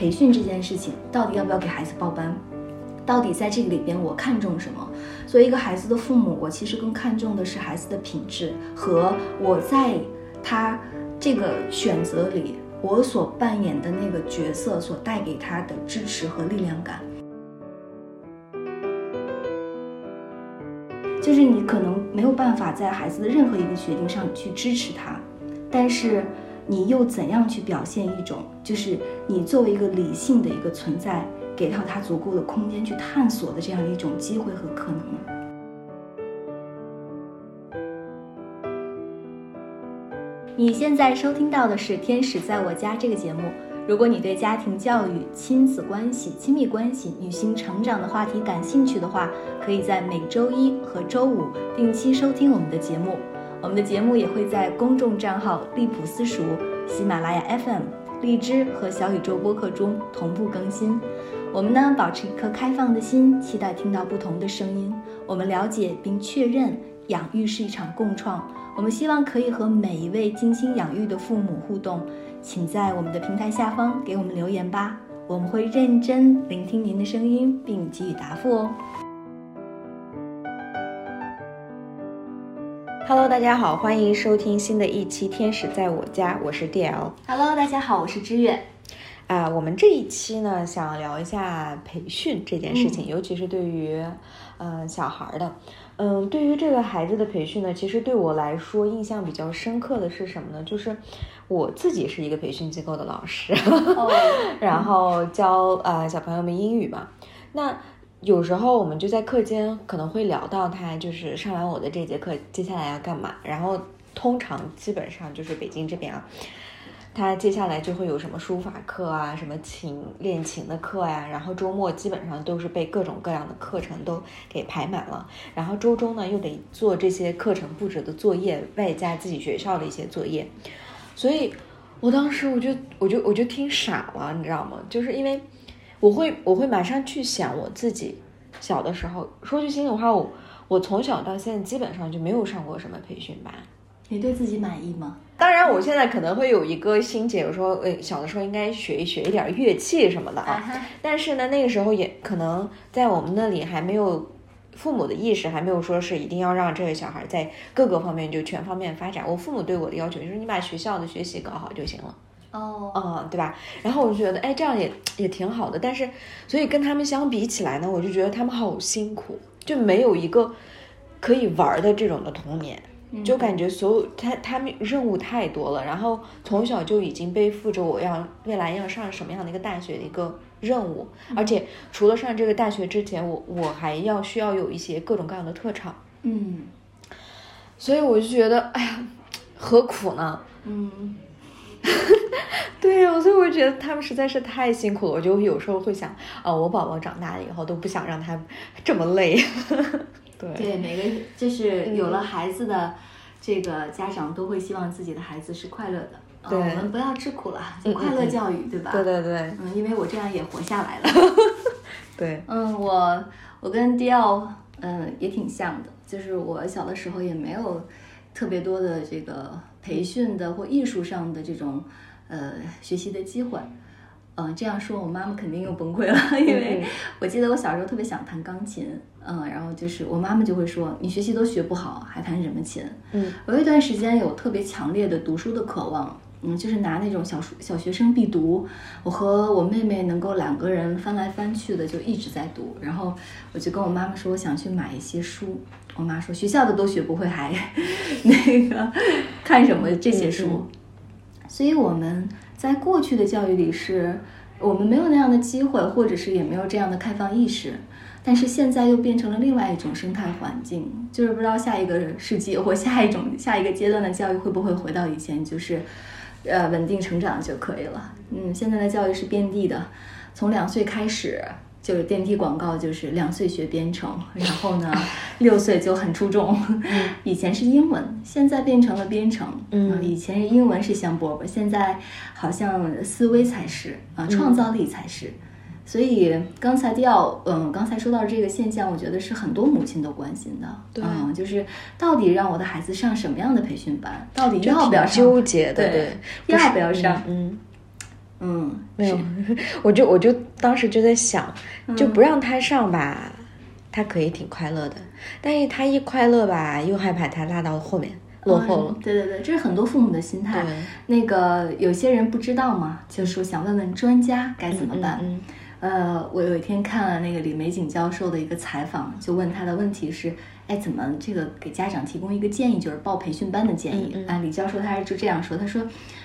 培训这件事情，到底要不要给孩子报班？到底在这个里边我看重什么？作为一个孩子的父母，我其实更看重的是孩子的品质和我在他这个选择里我所扮演的那个角色所带给他的支持和力量感。就是你可能没有办法在孩子的任何一个决定上去支持他，但是你又怎样去表现一种，就是你作为一个理性的一个存在，给到他足够的空间去探索的这样一种机会和可能呢？你现在收听到的是《天使在我家》这个节目。如果你对家庭教育、亲子关系、亲密关系、女性成长的话题感兴趣的话，可以在每周一和周五定期收听我们的节目。我们的节目也会在公众账号“利普私塾”、喜马拉雅 FM、荔枝和小宇宙播客中同步更新。我们呢，保持一颗开放的心，期待听到不同的声音。我们了解并确认，养育是一场共创。我们希望可以和每一位精心养育的父母互动。请在我们的平台下方给我们留言吧，我们会认真聆听您的声音，并给予答复哦。Hello，大家好，欢迎收听新的一期《天使在我家》，我是 DL。Hello，大家好，我是知月。啊，我们这一期呢，想聊一下培训这件事情，尤其是对于，嗯，小孩的。嗯，对于这个孩子的培训呢，其实对我来说印象比较深刻的是什么呢？就是我自己是一个培训机构的老师，然后教呃小朋友们英语嘛。那有时候我们就在课间可能会聊到他，就是上完我的这节课，接下来要干嘛？然后通常基本上就是北京这边啊。他接下来就会有什么书法课啊，什么琴练琴的课呀，然后周末基本上都是被各种各样的课程都给排满了，然后周中呢又得做这些课程布置的作业，外加自己学校的一些作业，所以我当时我就我就我就听傻了，你知道吗？就是因为我会我会马上去想我自己小的时候，说句心里话，我我从小到现在基本上就没有上过什么培训班。你对自己满意吗？当然，我现在可能会有一个心结，我说，诶，小的时候应该学一学一点乐器什么的啊。但是呢，那个时候也可能在我们那里还没有父母的意识，还没有说是一定要让这个小孩在各个方面就全方面发展。我父母对我的要求就是你把学校的学习搞好就行了。哦，嗯，对吧？然后我就觉得，哎，这样也也挺好的。但是，所以跟他们相比起来呢，我就觉得他们好辛苦，就没有一个可以玩的这种的童年。就感觉所有他他们任务太多了，然后从小就已经背负着我要未来要上什么样的一个大学的一个任务，而且除了上这个大学之前，我我还要需要有一些各种各样的特长，嗯，所以我就觉得，哎呀，何苦呢？嗯，对呀，所以我觉得他们实在是太辛苦了，我就有时候会想，啊，我宝宝长大了以后都不想让他这么累。对对，每个就是有了孩子的这个家长都会希望自己的孩子是快乐的。对，我们不要吃苦了，就快乐教育，对吧？对对对。嗯，因为我这样也活下来了。对。嗯，我我跟迪奥嗯也挺像的，就是我小的时候也没有特别多的这个培训的或艺术上的这种呃学习的机会。嗯，这样说我妈妈肯定又崩溃了，因为我记得我小时候特别想弹钢琴。嗯，然后就是我妈妈就会说，你学习都学不好，还弹什么琴？嗯，有一段时间有特别强烈的读书的渴望，嗯，就是拿那种小书小学生必读，我和我妹妹能够两个人翻来翻去的就一直在读。然后我就跟我妈妈说，我想去买一些书。我妈说，学校的都学不会，还 那个看什么这些书？所以我们在过去的教育里是，我们没有那样的机会，或者是也没有这样的开放意识。但是现在又变成了另外一种生态环境，就是不知道下一个世纪或下一种下一个阶段的教育会不会回到以前，就是，呃，稳定成长就可以了。嗯，现在的教育是遍地的，从两岁开始就是电梯广告，就是两岁学编程，然后呢，六岁就很出众。以前是英文，现在变成了编程。嗯，以前英文是香饽饽，现在好像思维才是啊，创造力才是。所以刚才第二，嗯，刚才说到这个现象，我觉得是很多母亲都关心的，嗯，就是到底让我的孩子上什么样的培训班，到底要不要上纠结的，对，要不要上？嗯，嗯，没有，我就我就当时就在想，就不让他上吧，他可以挺快乐的，但是他一快乐吧，又害怕他拉到后面落后了。对对对，这是很多父母的心态。那个有些人不知道嘛，就说想问问专家该怎么办。呃，我有一天看了那个李玫瑾教授的一个采访，就问他的问题是：哎，怎么这个给家长提供一个建议，就是报培训班的建议啊？李教授他是就这样说，他说：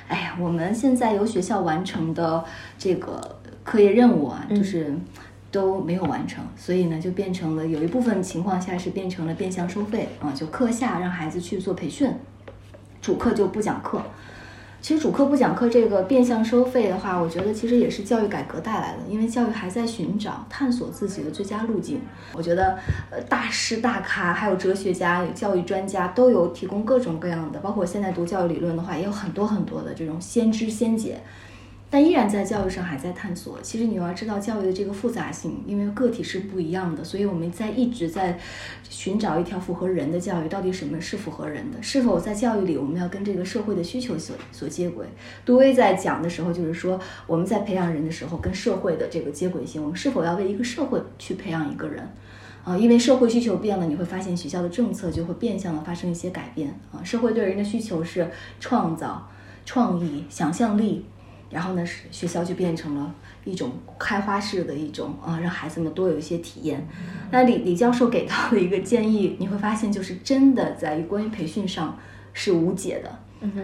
哎呀，我们现在由学校完成的这个课业任务啊，就是都没有完成，所以呢，就变成了有一部分情况下是变成了变相收费啊，就课下让孩子去做培训，主课就不讲课。其实主课不讲课这个变相收费的话，我觉得其实也是教育改革带来的，因为教育还在寻找、探索自己的最佳路径。我觉得，呃，大师大咖，还有哲学家、教育专家都有提供各种各样的，包括我现在读教育理论的话，也有很多很多的这种先知先解。但依然在教育上还在探索。其实你要知道教育的这个复杂性，因为个体是不一样的，所以我们在一直在寻找一条符合人的教育。到底什么是符合人的？是否在教育里我们要跟这个社会的需求所所接轨？杜威在讲的时候就是说，我们在培养人的时候跟社会的这个接轨性，我们是否要为一个社会去培养一个人？啊，因为社会需求变了，你会发现学校的政策就会变相的发生一些改变。啊，社会对人的需求是创造、创意、想象力。然后呢，学校就变成了一种开花式的一种啊，让孩子们多有一些体验。那李李教授给到的一个建议，你会发现就是真的在于关于培训上是无解的。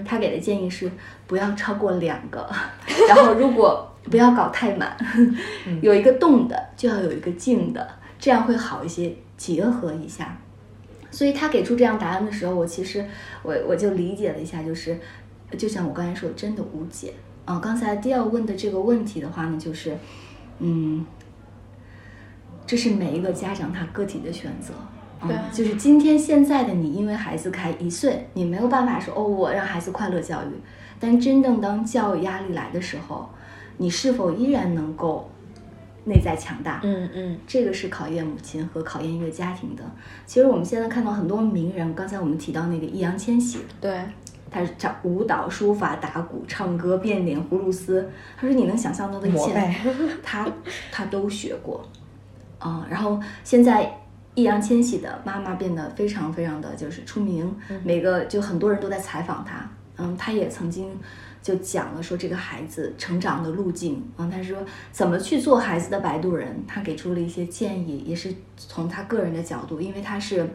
他给的建议是不要超过两个，然后如果不要搞太满，有一个动的就要有一个静的，这样会好一些，结合一下。所以他给出这样答案的时候，我其实我我就理解了一下，就是就像我刚才说，真的无解。啊，刚才第二问的这个问题的话呢，就是，嗯，这是每一个家长他个体的选择。对，就是今天现在的你，因为孩子才一岁，你没有办法说哦，我让孩子快乐教育。但真正当教育压力来的时候，你是否依然能够内在强大？嗯嗯，这个是考验母亲和考验一个家庭的。其实我们现在看到很多名人，刚才我们提到那个易烊千玺，对。他唱舞蹈、书法、打鼓、唱歌、变脸、葫芦丝。他说：“你能想象到的一切，他他都学过。”啊，然后现在易烊千玺的妈妈变得非常非常的就是出名，每个就很多人都在采访他。嗯，他也曾经就讲了说这个孩子成长的路径。嗯，他说怎么去做孩子的摆渡人，他给出了一些建议，也是从他个人的角度，因为他是。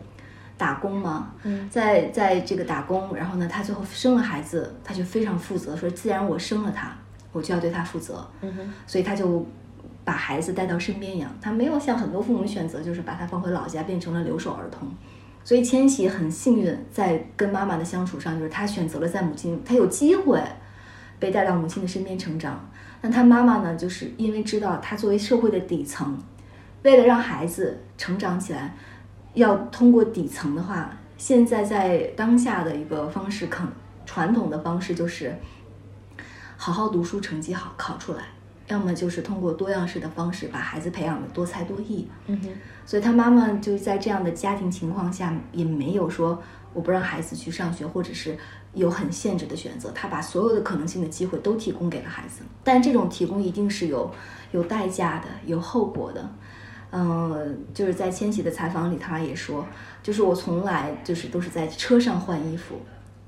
打工嘛，在在这个打工，然后呢，他最后生了孩子，他就非常负责，说既然我生了他，我就要对他负责，嗯所以他就把孩子带到身边养，他没有像很多父母选择，就是把他放回老家，变成了留守儿童。所以千玺很幸运，在跟妈妈的相处上，就是他选择了在母亲，他有机会被带到母亲的身边成长。那他妈妈呢，就是因为知道他作为社会的底层，为了让孩子成长起来。要通过底层的话，现在在当下的一个方式，可传统的方式就是好好读书，成绩好考出来；要么就是通过多样式的方式把孩子培养的多才多艺。嗯哼，所以他妈妈就在这样的家庭情况下，也没有说我不让孩子去上学，或者是有很限制的选择，他把所有的可能性的机会都提供给了孩子。但这种提供一定是有有代价的，有后果的。嗯，就是在千玺的采访里，他也说，就是我从来就是都是在车上换衣服，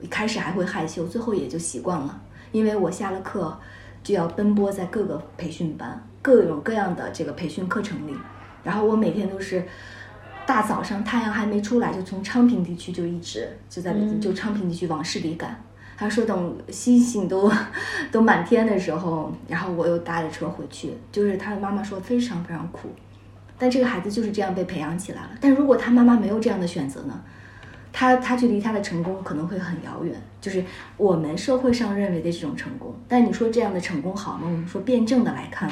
一开始还会害羞，最后也就习惯了。因为我下了课就要奔波在各个培训班、各种各样的这个培训课程里，然后我每天都是大早上太阳还没出来，就从昌平地区就一直就在北京，就昌平地区往市里赶。他说等星星都都满天的时候，然后我又搭着车回去。就是他的妈妈说非常非常苦。但这个孩子就是这样被培养起来了。但如果他妈妈没有这样的选择呢？他他距离他的成功可能会很遥远，就是我们社会上认为的这种成功。但你说这样的成功好吗？我们说辩证的来看。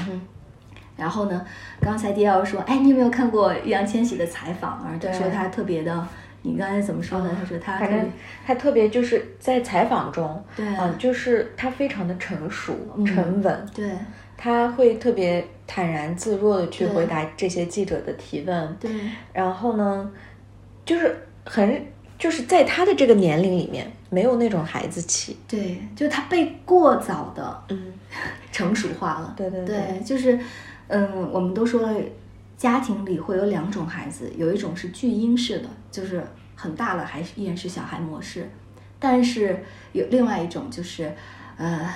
然后呢，刚才迪奥说，哎，你有没有看过易烊千玺的采访啊？他说他特别的，你刚才怎么说的？他说他反正他特别就是在采访中，对，嗯，就是他非常的成熟、沉稳，对。他会特别坦然自若的去回答这些记者的提问，对。然后呢，就是很就是在他的这个年龄里面，没有那种孩子气。对，就他被过早的嗯，成熟化了。对对对对，就是，嗯，我们都说了，家庭里会有两种孩子，有一种是巨婴式的，就是很大了还是依然是小孩模式，但是有另外一种就是，呃，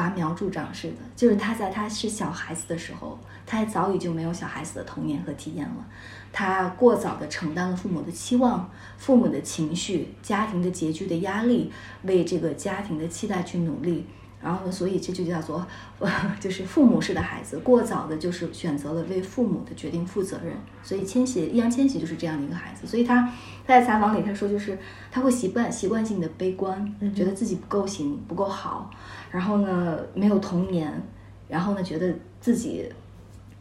拔苗助长似的，就是他在他是小孩子的时候，他早已就没有小孩子的童年和体验了，他过早的承担了父母的期望、父母的情绪、家庭的拮据的压力，为这个家庭的期待去努力。然后呢，所以这就叫做，就是父母式的孩子，过早的就是选择了为父母的决定负责任。所以千玺，易烊千玺就是这样的一个孩子。所以他他在采访里他说，就是他会习惯习惯性的悲观，觉得自己不够行，不够好，然后呢没有童年，然后呢觉得自己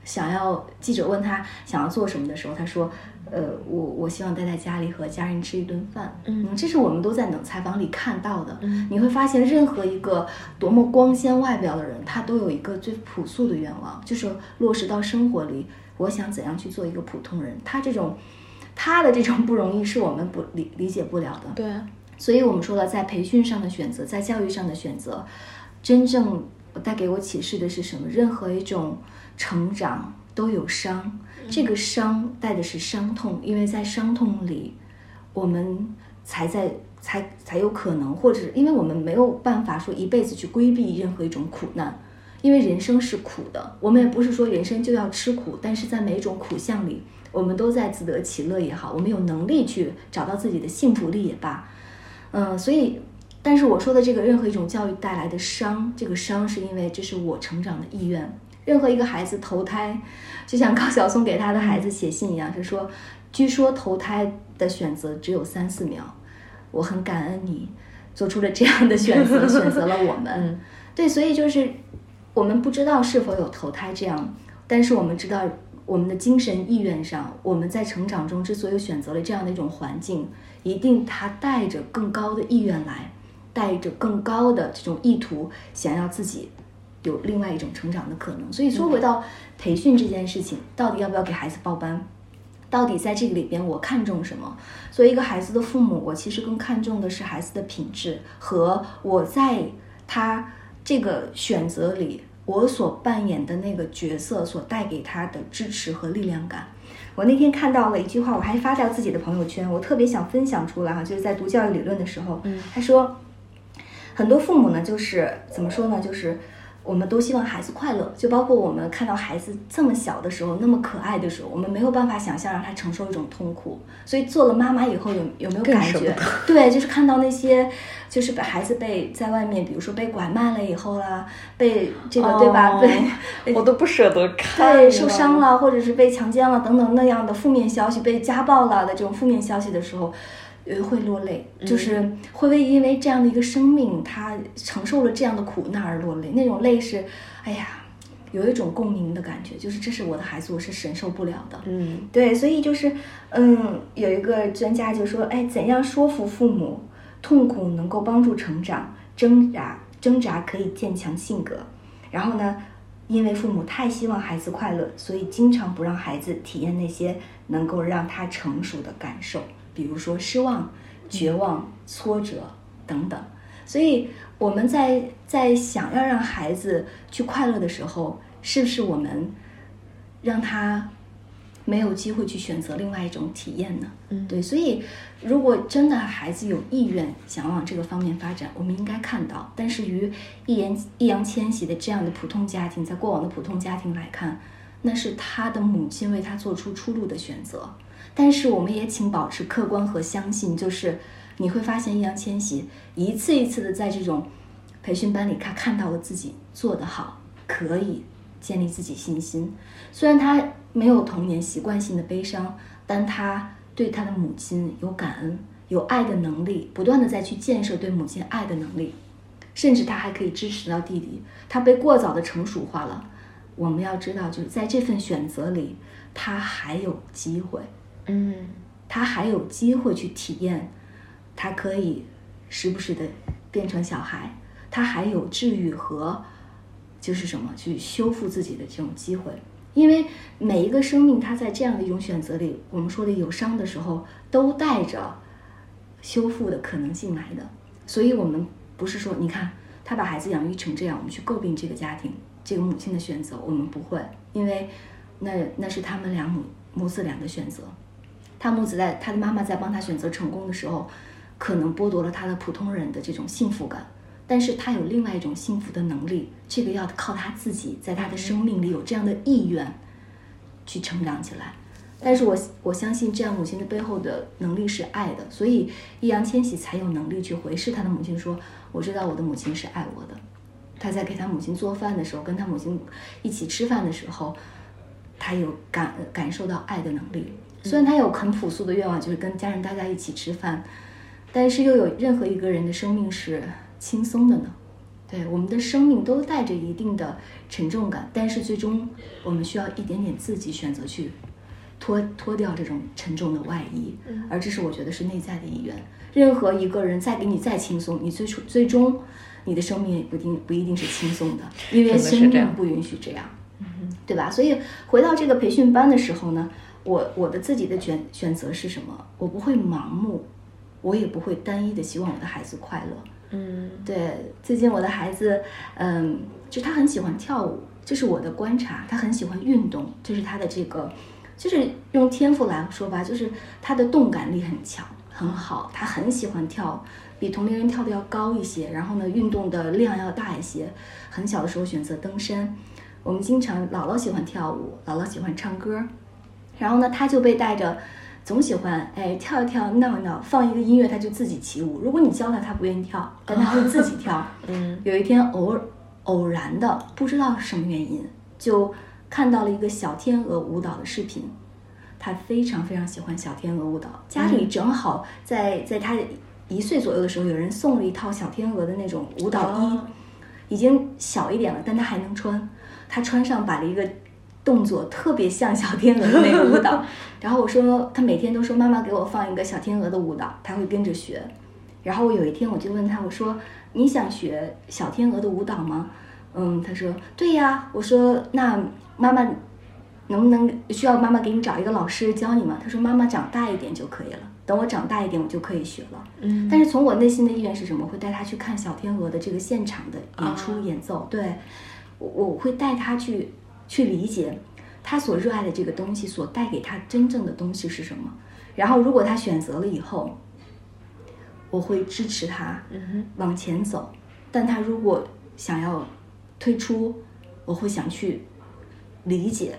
想要记者问他想要做什么的时候，他说：“呃，我我希望待在家里和家人吃一顿饭。”嗯这是我们都在冷采访里看到的。嗯你会发现，任何一个多么光鲜外表的人，他都有一个最朴素的愿望，就是落实到生活里。我想怎样去做一个普通人？他这种 他的这种不容易，是我们不理理解不了的。对啊，所以我们说了，在培训上的选择，在教育上的选择，真正带给我启示的是什么？任何一种成长都有伤，这个伤带的是伤痛，因为在伤痛里，我们才在才才有可能，或者是因为我们没有办法说一辈子去规避任何一种苦难。因为人生是苦的，我们也不是说人生就要吃苦，但是在每一种苦相里，我们都在自得其乐也好，我们有能力去找到自己的幸福力也罢，嗯，所以，但是我说的这个任何一种教育带来的伤，这个伤是因为这是我成长的意愿。任何一个孩子投胎，就像高晓松给他的孩子写信一样，是说，据说投胎的选择只有三四秒，我很感恩你做出了这样的选择，选择了我们。对，所以就是我们不知道是否有投胎这样，但是我们知道我们的精神意愿上，我们在成长中之所以选择了这样的一种环境，一定它带着更高的意愿来，带着更高的这种意图，想要自己有另外一种成长的可能。所以说回到培训这件事情，到底要不要给孩子报班？到底在这个里边我看重什么？作为一个孩子的父母，我其实更看重的是孩子的品质和我在他这个选择里我所扮演的那个角色所带给他的支持和力量感。我那天看到了一句话，我还发到自己的朋友圈，我特别想分享出来哈，就是在读教育理论的时候，嗯他说，很多父母呢，就是怎么说呢，就是我们都希望孩子快乐，就包括我们看到孩子这么小的时候，那么可爱的时候，我们没有办法想象让他承受一种痛苦。所以做了妈妈以后有有没有感觉？对，就是看到那些，就是把孩子被在外面，比如说被拐卖了以后啦，被这个、对吧？哦被 我都不舍得看，对，受伤。了，或者是被强奸了等等那样的负面消息，被家暴了的这种负面消息的时候，呃，会落泪，就是会为因为这样的一个生命，他承受了这样的苦难而落泪，那种泪是，哎呀，有一种共鸣的感觉，就是这是我的孩子，我是承受不了的。嗯对，所以就是，嗯，有一个专家就说，哎，怎样说服父母，痛苦能够帮助成长，挣扎挣扎可以坚强性格。然后呢，因为父母太希望孩子快乐，所以经常不让孩子体验那些能够让他成熟的感受，比如说失望、绝望、挫折等等。所以我们在在想要让孩子去快乐的时候，是不是我们让他没有机会去选择另外一种体验呢？嗯对，所以如果真的孩子有意愿想往这个方面发展，我们应该看到。但是于易言易烊千玺的这样的普通家庭，在过往的普通家庭来看，那是他的母亲为他做出出路的选择。但是我们也请保持客观和相信，就是你会发现易烊千玺一次一次的在这种培训班里，他看到了自己做得好，可以建立自己信心。虽然他没有童年习惯性的悲伤，但他对他的母亲有感恩、有爱的能力，不断的再去建设对母亲爱的能力，甚至他还可以支持到弟弟。他被过早的成熟化了。我们要知道，就是在这份选择里，他还有机会。嗯他还有机会去体验，他可以时不时的变成小孩，他还有治愈和就是什么去修复自己的这种机会。因为每一个生命，他在这样的一种选择里，我们说的有伤的时候，都带着修复的可能性来的。所以，我们不是说，你看他把孩子养育成这样，我们去诟病这个家庭、这个母亲的选择，我们不会，因为那那是他们俩母母子俩的选择。他母子在他的妈妈在帮他选择成功的时候，可能剥夺了他的普通人的这种幸福感，但是他有另外一种幸福的能力，这个要靠他自己在他的生命里有这样的意愿去成长起来。但是我我相信这样母亲的背后的能力是爱的，所以易烊千玺才有能力去回视他的母亲说：“我知道我的母亲是爱我的。”他在给他母亲做饭的时候，跟他母亲一起吃饭的时候，他有感感受到爱的能力。虽然他有很朴素的愿望，就是跟家人大家一起吃饭，但是又有任何一个人的生命是轻松的呢？对，我们的生命都带着一定的沉重感，但是最终我们需要一点点自己选择去。脱脱掉这种沉重的外衣，而这是我觉得是内在的意愿。任何一个人再给你再轻松，你最初最终你的生命也不一定不一定是轻松的，因为生命不允许这样，对吧？所以回到这个培训班的时候呢，我我的自己的选选择是什么？我不会盲目，我也不会单一的希望我的孩子快乐。嗯，对。最近我的孩子，嗯，就他很喜欢跳舞，这是我的观察。他很喜欢运动，就是他的这个。就是用天赋来说吧，就是他的动感力很强，很好。他很喜欢跳，比同龄人跳的要高一些。然后呢，运动的量要大一些。很小的时候选择登山。我们经常姥姥喜欢跳舞，姥姥喜欢唱歌。然后呢，他就被带着，总喜欢哎跳一跳闹一闹，放一个音乐他就自己起舞。如果你教他，他不愿意跳，但他会自己跳。嗯，有一天偶偶然的，不知道什么原因就。看到了一个小天鹅舞蹈的视频，他非常非常喜欢小天鹅舞蹈。家里正好在在他一岁左右的时候，有人送了一套小天鹅的那种舞蹈衣，已经小一点了，但他还能穿。他穿上，摆了一个动作特别像小天鹅的那个舞蹈。然后我说，他每天都说妈妈给我放一个小天鹅的舞蹈，他会跟着学。然后我有一天我就问他，我说你想学小天鹅的舞蹈吗？嗯，他说对呀。我说那。妈妈，能不能需要妈妈给你找一个老师教你吗？他说妈妈长大一点就可以了，等我长大一点我就可以学了。嗯，但是从我内心的意愿是什么？会带他去看小天鹅的这个现场的演出演奏。对，我我会带他去去理解他所热爱的这个东西所带给他真正的东西是什么。然后如果他选择了以后，我会支持他往前走。但他如果想要退出，我会想去。理解，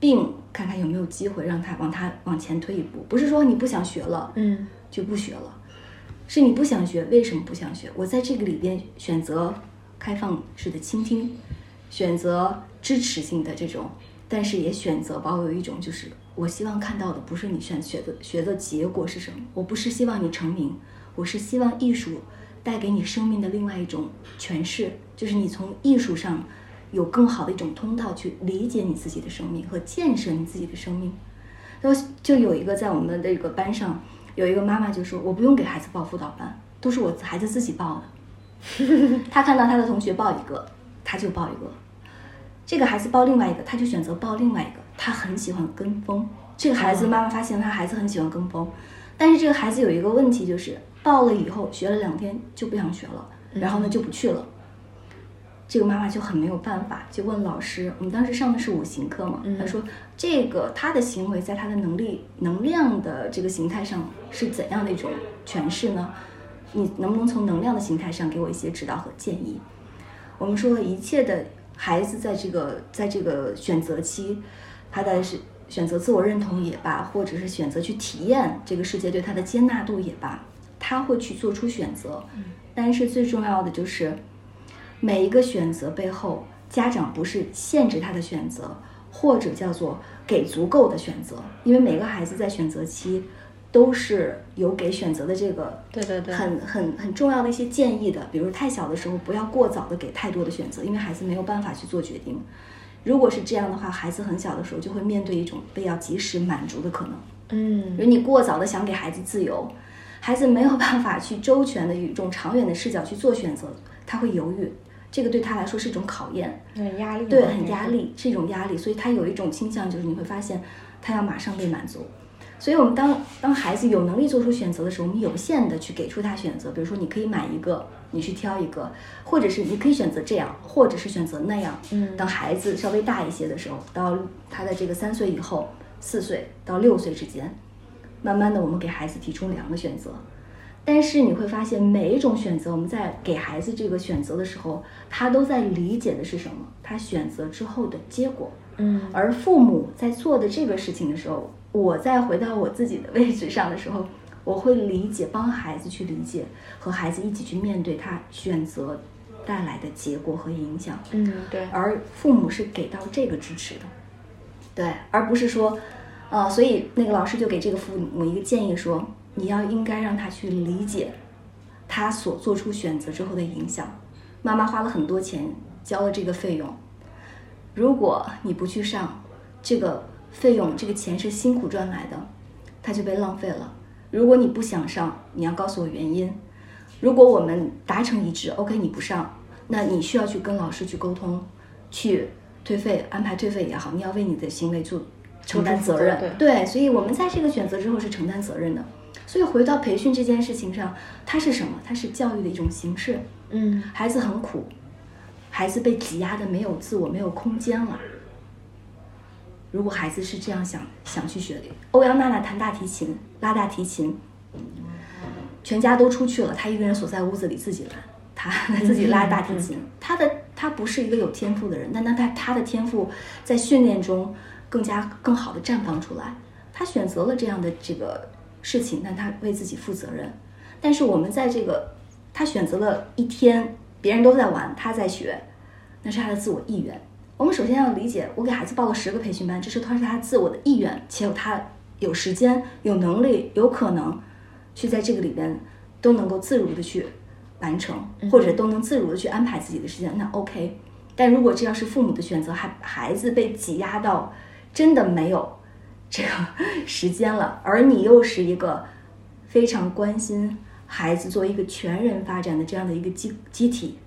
并看看有没有机会让他往他往前推一步。不是说你不想学了，嗯，就不学了，是你不想学。为什么不想学？我在这个里边选择开放式的倾听，选择支持性的这种，但是也选择保有一种，就是我希望看到的不是你选学的学的结果是什么。我不是希望你成名，我是希望艺术带给你生命的另外一种诠释，就是你从艺术上。有更好的一种通道去理解你自己的生命和建设你自己的生命。然后就有一个在我们的这个班上，有一个妈妈就说：“我不用给孩子报辅导班，都是我孩子自己报的。他看到他的同学报一个，他就报一个；这个孩子报另外一个，他就选择报另外一个。他很喜欢跟风。这个孩子妈妈发现他孩子很喜欢跟风，但是这个孩子有一个问题，就是报了以后学了两天就不想学了，然后呢就不去了。”这个妈妈就很没有办法，就问老师：“我们当时上的是五行课嘛？”他说：“这个他的行为在他的能力、能量的这个形态上是怎样的一种诠释呢？你能不能从能量的形态上给我一些指导和建议？”我们说了一切的孩子在这个在这个选择期，他的是选择自我认同也罢，或者是选择去体验这个世界对他的接纳度也罢，他会去做出选择。但是最重要的就是。每一个选择背后，家长不是限制他的选择，或者叫做给足够的选择，因为每个孩子在选择期都是有给选择的这个，对对对，很很很重要的一些建议的。比如太小的时候，不要过早的给太多的选择，因为孩子没有办法去做决定。如果是这样的话，孩子很小的时候就会面对一种被要及时满足的可能。嗯，如果你过早的想给孩子自由，孩子没有办法去周全的以一种长远的视角去做选择，他会犹豫。这个对他来说是一种考验，很压力，对，很压力，是一种压力，所以他有一种倾向，就是你会发现，他要马上被满足，所以，我们当当孩子有能力做出选择的时候，我们有限的去给出他选择。比如说，你可以买一个，你去挑一个，或者是你可以选择这样，或者是选择那样。嗯等孩子稍微大一些的时候，到他的这个三岁以后，四岁到六岁之间，慢慢的我们给孩子提出两个选择。但是你会发现，每一种选择，我们在给孩子这个选择的时候，他都在理解的是什么？他选择之后的结果。嗯而父母在做的这个事情的时候，我再回到我自己的位置上的时候，我会理解，帮孩子去理解，和孩子一起去面对他选择带来的结果和影响。嗯，对，而父母是给到这个支持的，对，而不是说，呃，所以那个老师就给这个父母一个建议说，你要应该让他去理解他所做出选择之后的影响。妈妈花了很多钱交了这个费用，如果你不去上，这个费用这个钱是辛苦赚来的，它就被浪费了。如果你不想上，你要告诉我原因。如果我们达成一致，OK，你不上，那你需要去跟老师去沟通，去退费，安排退费也好，你要为你的行为做承担责任。对对所以我们在这个选择之后是承担责任的。所以回到培训这件事情上，它是什么？它是教育的一种形式。嗯孩子很苦，孩子被挤压的没有自我，没有空间了。如果孩子是这样想想去学的，欧阳娜娜弹大提琴、拉大提琴，全家都出去了，她一个人锁在屋子里自己拉，她 自己拉大提 琴。她的她不是一个有天赋的人，但那她她的天赋在训练中更加更好的绽放出来。她选择了这样的这个事情，但她为自己负责任。但是我们在这个，她选择了一天，别人都在玩，她在学，那是她的自我意愿。我们首先要理解，我给孩子报了十个培训班，这是他是他自我的意愿，且有他有时间、有能力、有可能去在这个里边都能够自如的去完成，或者都能自如的去安排自己的时间，那 OK。但如果这要是父母的选择，孩孩子被挤压到真的没有这个时间了，而你又是一个非常关心孩子作为一个全人发展的这样的一个机机体，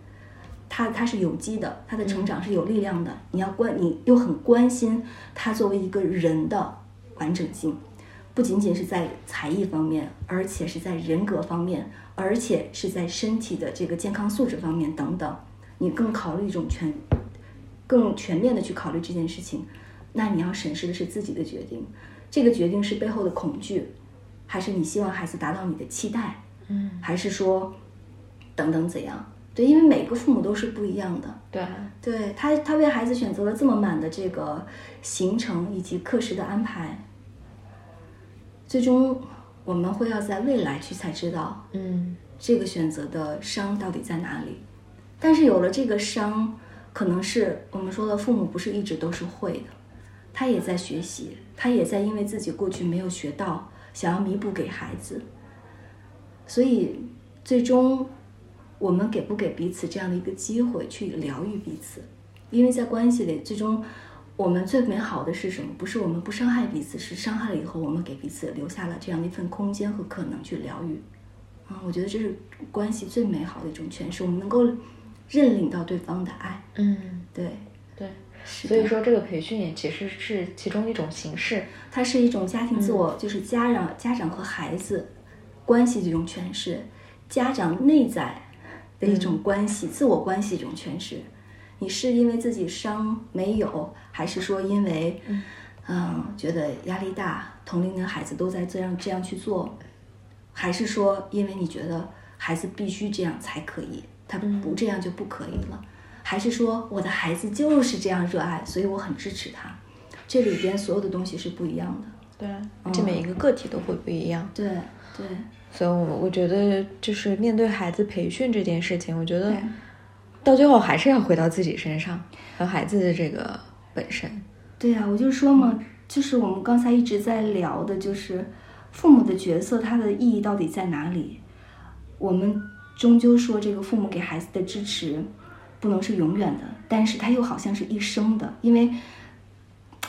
他他是有机的，他的成长是有力量的。你要关，你又很关心他作为一个人的完整性，不仅仅是在才艺方面，而且是在人格方面，而且是在身体的这个健康素质方面等等。你更考虑一种全更全面的去考虑这件事情，那你要审视的是自己的决定，这个决定是背后的恐惧，还是你希望孩子达到你的期待？嗯，还是说等等怎样？对，因为每个父母都是不一样的。对，对他，他为孩子选择了这么满的这个行程以及课时的安排，最终我们会要在未来去才知道嗯这个选择的伤到底在哪里。但是有了这个伤，可能是我们说的父母不是一直都是会的，他也在学习，他也在因为自己过去没有学到，想要弥补给孩子。所以最终，我们给不给彼此这样的一个机会去疗愈彼此？因为在关系里，最终我们最美好的是什么？不是我们不伤害彼此，是伤害了以后，我们给彼此留下了这样的一份空间和可能去疗愈。啊，我觉得这是关系最美好的一种诠释，我们能够认领到对方的爱。嗯，对，对。所以说，这个培训也其实是其中一种形式。它是一种家庭自我，就是家长、家长和孩子关系的一种诠释，家长内在的一种关系、自我关系一种诠释。你是因为自己伤没有，还是说因为嗯觉得压力大，同龄的孩子都在这样这样去做，还是说因为你觉得孩子必须这样才可以，他不这样就不可以了？还是说我的孩子就是这样热爱，所以我很支持他？这里边所有的东西是不一样的。对，而且每一个个体都会不一样。对对所以我，我觉得就是面对孩子培训这件事情，我觉得到最后还是要回到自己身上和孩子的这个本身。对呀、我就说嘛，就是我们刚才一直在聊的，就是父母的角色，它的意义到底在哪里？我们终究说，这个父母给孩子的支持不能是永远的，但是它又好像是一生的，因为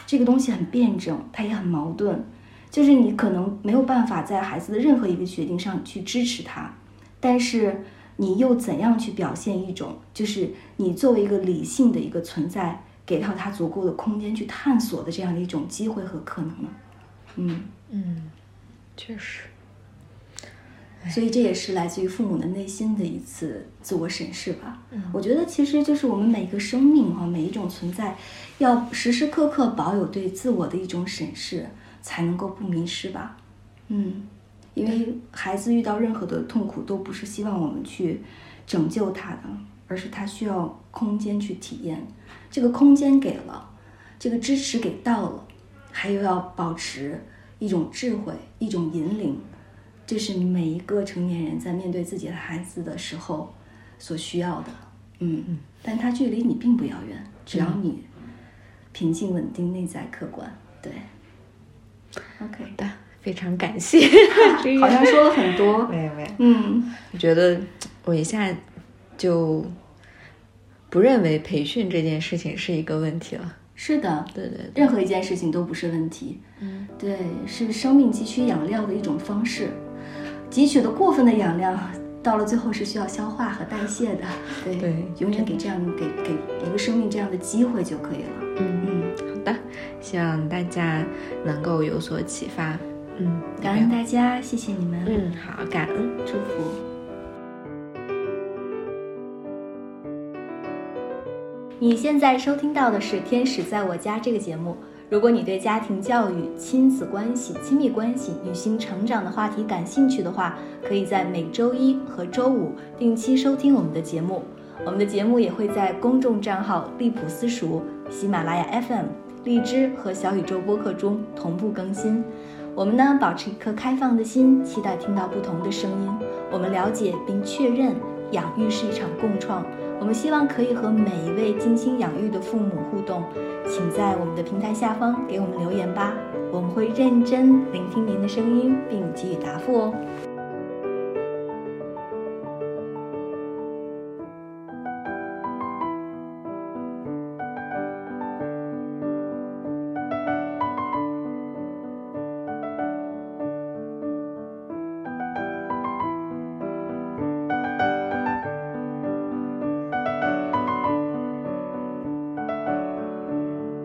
这个东西很辩证，它也很矛盾。就是你可能没有办法在孩子的任何一个决定上去支持他，但是你又怎样去表现一种，就是你作为一个理性的一个存在，给到他足够的空间去探索的这样的一种机会和可能呢？嗯嗯，确实。所以这也是来自于父母的内心的一次自我审视吧。嗯我觉得其实就是我们每个生命哈、每一种存在，要时时刻刻保有对自我的一种审视，才能够不迷失吧。嗯，因为孩子遇到任何的痛苦，都不是希望我们去拯救他的，而是他需要空间去体验。这个空间给了，这个支持给到了，还有要保持一种智慧，一种引领。这是每一个成年人在面对自己的孩子的时候所需要的，嗯，但它距离你并不遥远，只要你平静、稳定、内在客观，对。OK，好的，非常感谢。好像说了很多，没有没有，嗯，我觉得我一下就不认为培训这件事情是一个问题了。是的，对对对，任何一件事情都不是问题，嗯，对，是生命汲取养料的一种方式，汲取的过分的养料，到了最后是需要消化和代谢的，对，对永远给这样给给一个生命这样的机会就可以了，嗯，希望大家能够有所启发。嗯，感恩大家，谢谢你们，嗯，好，感恩。祝福。你现在收听到的是《天使在我家》这个节目。如果你对家庭教育、亲子关系、亲密关系、女性成长的话题感兴趣的话，可以在每周一和周五定期收听我们的节目。我们的节目也会在公众账号“利普私塾”、喜马拉雅 FM、荔枝和小宇宙播客中同步更新。我们呢，保持一颗开放的心，期待听到不同的声音。我们了解并确认，养育是一场共创。我们希望可以和每一位精心养育的父母互动，请在我们的平台下方给我们留言吧，我们会认真聆听您的声音并给予答复哦。